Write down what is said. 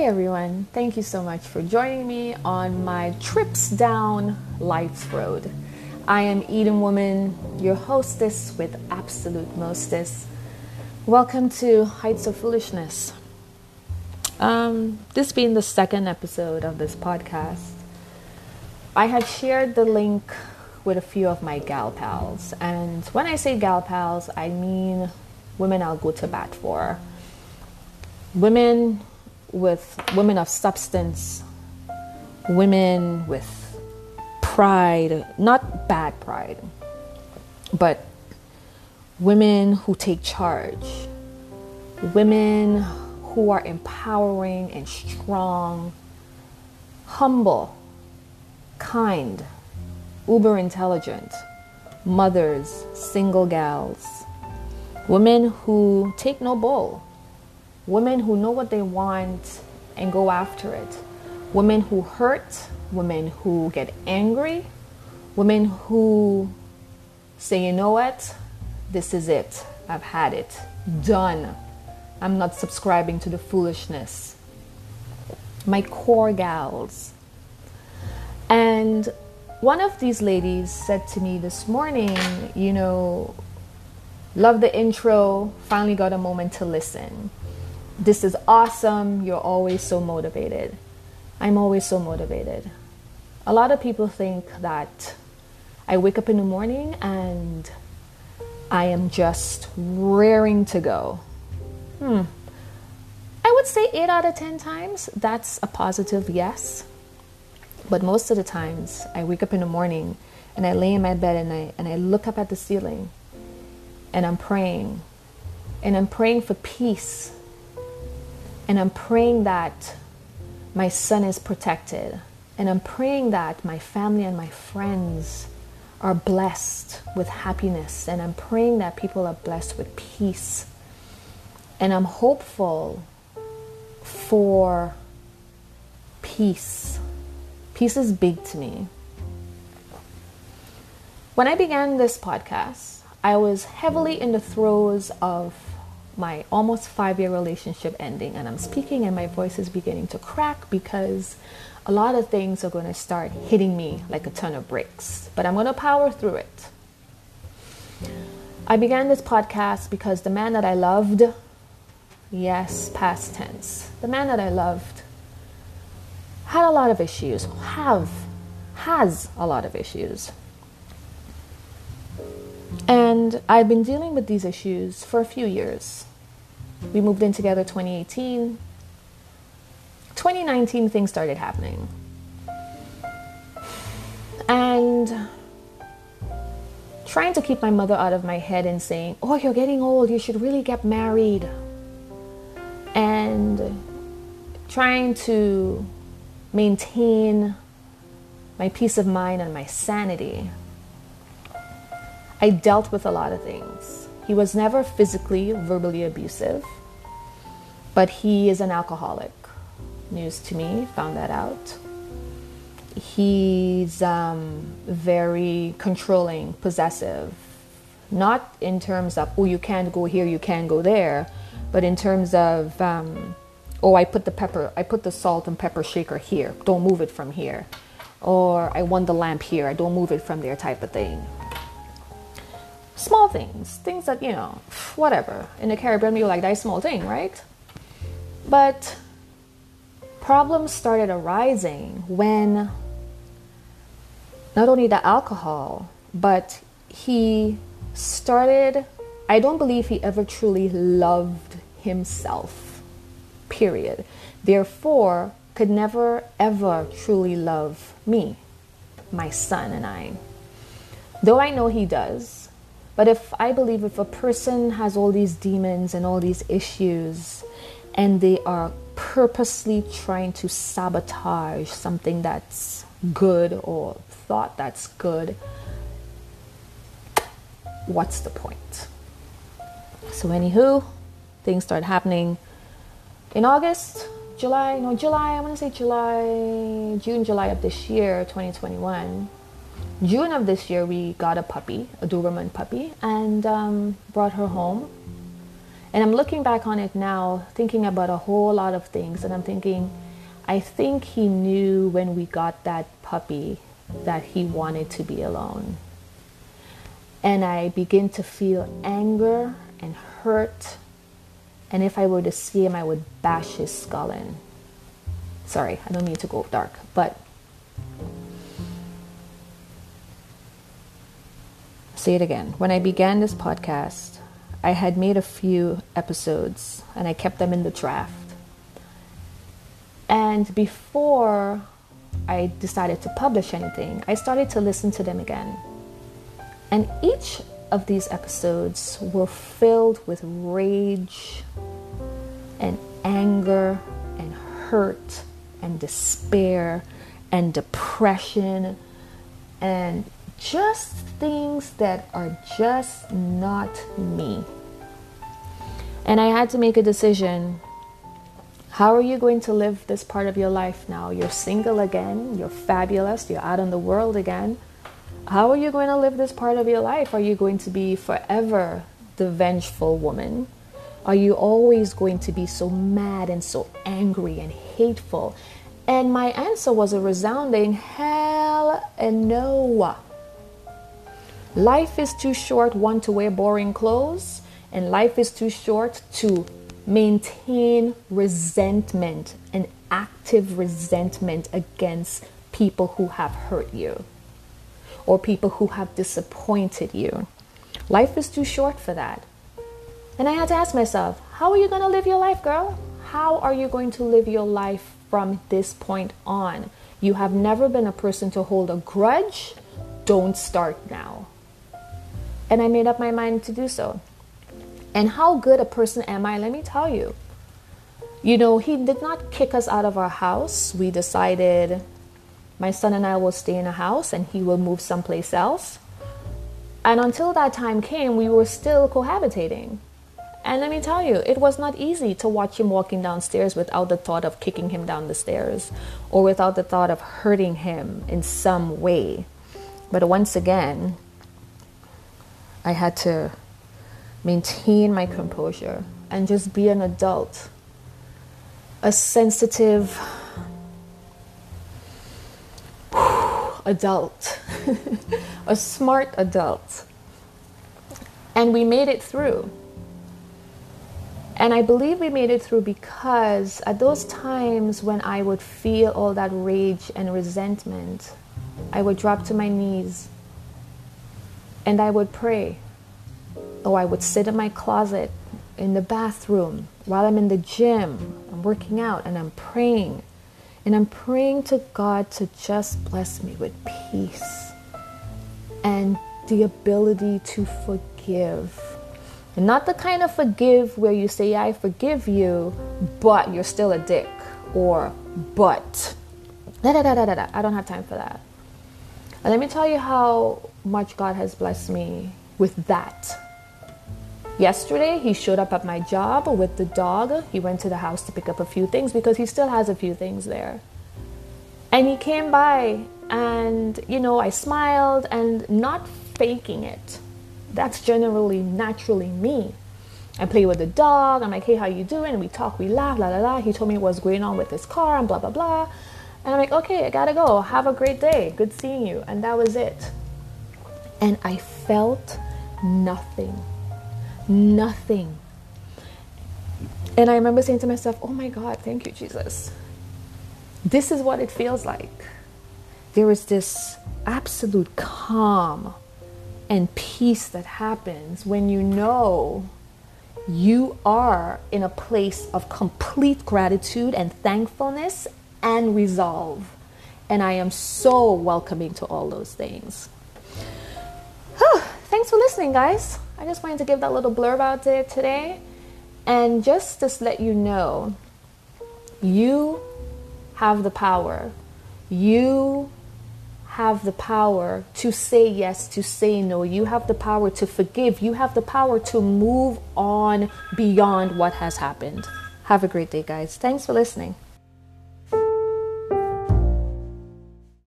Hey everyone, thank you so much for joining me on my trips down life's road. I am Eden Woman, your hostess with absolute mostess. Welcome to Heights of Foolishness. Um, this being the second episode of this podcast, I have shared the link with a few of my gal pals. And when I say gal pals, I mean women I'll go to bat for. Women with women of substance, women with pride, not bad pride, but women who take charge, women who are empowering and strong, humble, kind, uber intelligent, mothers, single gals, women who take no bull women who know what they want and go after it, women who hurt, women who get angry, women who say, you know what, this is it, I've had it, done. I'm not subscribing to the foolishness. My core gals. And one of these ladies said to me this morning, you know, love the intro, finally got a moment to listen this is awesome. You're always so motivated. I'm always so motivated. A lot of people think that I wake up in the morning and I am just raring to go. Hmm. I would say 8 out of 10 times that's a positive yes. But most of the times I wake up in the morning and I lay in my bed and I and I look up at the ceiling and I'm praying. And I'm praying for peace and I'm praying that my son is protected. And I'm praying that my family and my friends are blessed with happiness. And I'm praying that people are blessed with peace. And I'm hopeful for peace. Peace is big to me. When I began this podcast, I was heavily in the throes of my almost five year relationship ending and I'm speaking and my voice is beginning to crack because a lot of things are going to start hitting me like a ton of bricks, but I'm going to power through it. I began this podcast because the man that I loved, yes, past tense, the man that I loved had a lot of issues, have, has a lot of issues. And I've been dealing with these issues for a few years. We moved in together 2018. 2019, things started happening. And trying to keep my mother out of my head and saying, Oh, you're getting old, you should really get married. And trying to maintain my peace of mind and my sanity. I dealt with a lot of things. He was never physically, verbally abusive, but he is an alcoholic. News to me, found that out. He's um, very controlling, possessive, not in terms of, oh, you can't go here, you can't go there, but in terms of, um, oh, I put the pepper, I put the salt and pepper shaker here, don't move it from here. Or I want the lamp here, I don't move it from there, type of thing small things, things that, you know, whatever. In the Caribbean, we like that small thing, right? But problems started arising when not only the alcohol, but he started, I don't believe he ever truly loved himself, period. Therefore, could never ever truly love me, my son, and I. Though I know he does, but if I believe if a person has all these demons and all these issues and they are purposely trying to sabotage something that's good or thought that's good, what's the point? So, anywho, things start happening in August, July, no, July, I want to say July, June, July of this year, 2021. June of this year, we got a puppy, a Doberman puppy, and um, brought her home. And I'm looking back on it now, thinking about a whole lot of things. And I'm thinking, I think he knew when we got that puppy that he wanted to be alone. And I begin to feel anger and hurt. And if I were to see him, I would bash his skull in. Sorry, I don't mean to go dark, but say it again. When I began this podcast, I had made a few episodes and I kept them in the draft. And before I decided to publish anything, I started to listen to them again. And each of these episodes were filled with rage and anger and hurt and despair and depression and just things that are just not me. And I had to make a decision. How are you going to live this part of your life now? You're single again, you're fabulous, you're out in the world again. How are you going to live this part of your life? Are you going to be forever the vengeful woman? Are you always going to be so mad and so angry and hateful? And my answer was a resounding hell and no. Life is too short, one, to wear boring clothes, and life is too short to maintain resentment and active resentment against people who have hurt you or people who have disappointed you. Life is too short for that. And I had to ask myself, how are you going to live your life, girl? How are you going to live your life from this point on? You have never been a person to hold a grudge. Don't start now. And I made up my mind to do so. And how good a person am I? Let me tell you. You know, he did not kick us out of our house. We decided my son and I will stay in a house and he will move someplace else. And until that time came, we were still cohabitating. And let me tell you, it was not easy to watch him walking downstairs without the thought of kicking him down the stairs or without the thought of hurting him in some way. But once again, I had to maintain my composure and just be an adult, a sensitive adult, a smart adult. And we made it through. And I believe we made it through because at those times when I would feel all that rage and resentment, I would drop to my knees and I would pray. Or I would sit in my closet in the bathroom while I'm in the gym, I'm working out and I'm praying. And I'm praying to God to just bless me with peace and the ability to forgive. And not the kind of forgive where you say, I forgive you, but you're still a dick. Or, but. Da, da, da, da, da. I don't have time for that. And let me tell you how much God has blessed me with that. Yesterday, he showed up at my job with the dog. He went to the house to pick up a few things because he still has a few things there. And he came by, and you know, I smiled and not faking it. That's generally naturally me. I play with the dog. I'm like, hey, how you doing? And we talk, we laugh, la la la. He told me what's going on with his car and blah blah blah. And I'm like, okay, I gotta go. Have a great day. Good seeing you. And that was it. And I felt nothing. Nothing. And I remember saying to myself, oh my God, thank you, Jesus. This is what it feels like. There is this absolute calm and peace that happens when you know you are in a place of complete gratitude and thankfulness and resolve. And I am so welcoming to all those things. Thanks for listening, guys. I just wanted to give that little blurb out there today. And just to let you know, you have the power. You have the power to say yes, to say no. You have the power to forgive. You have the power to move on beyond what has happened. Have a great day, guys. Thanks for listening.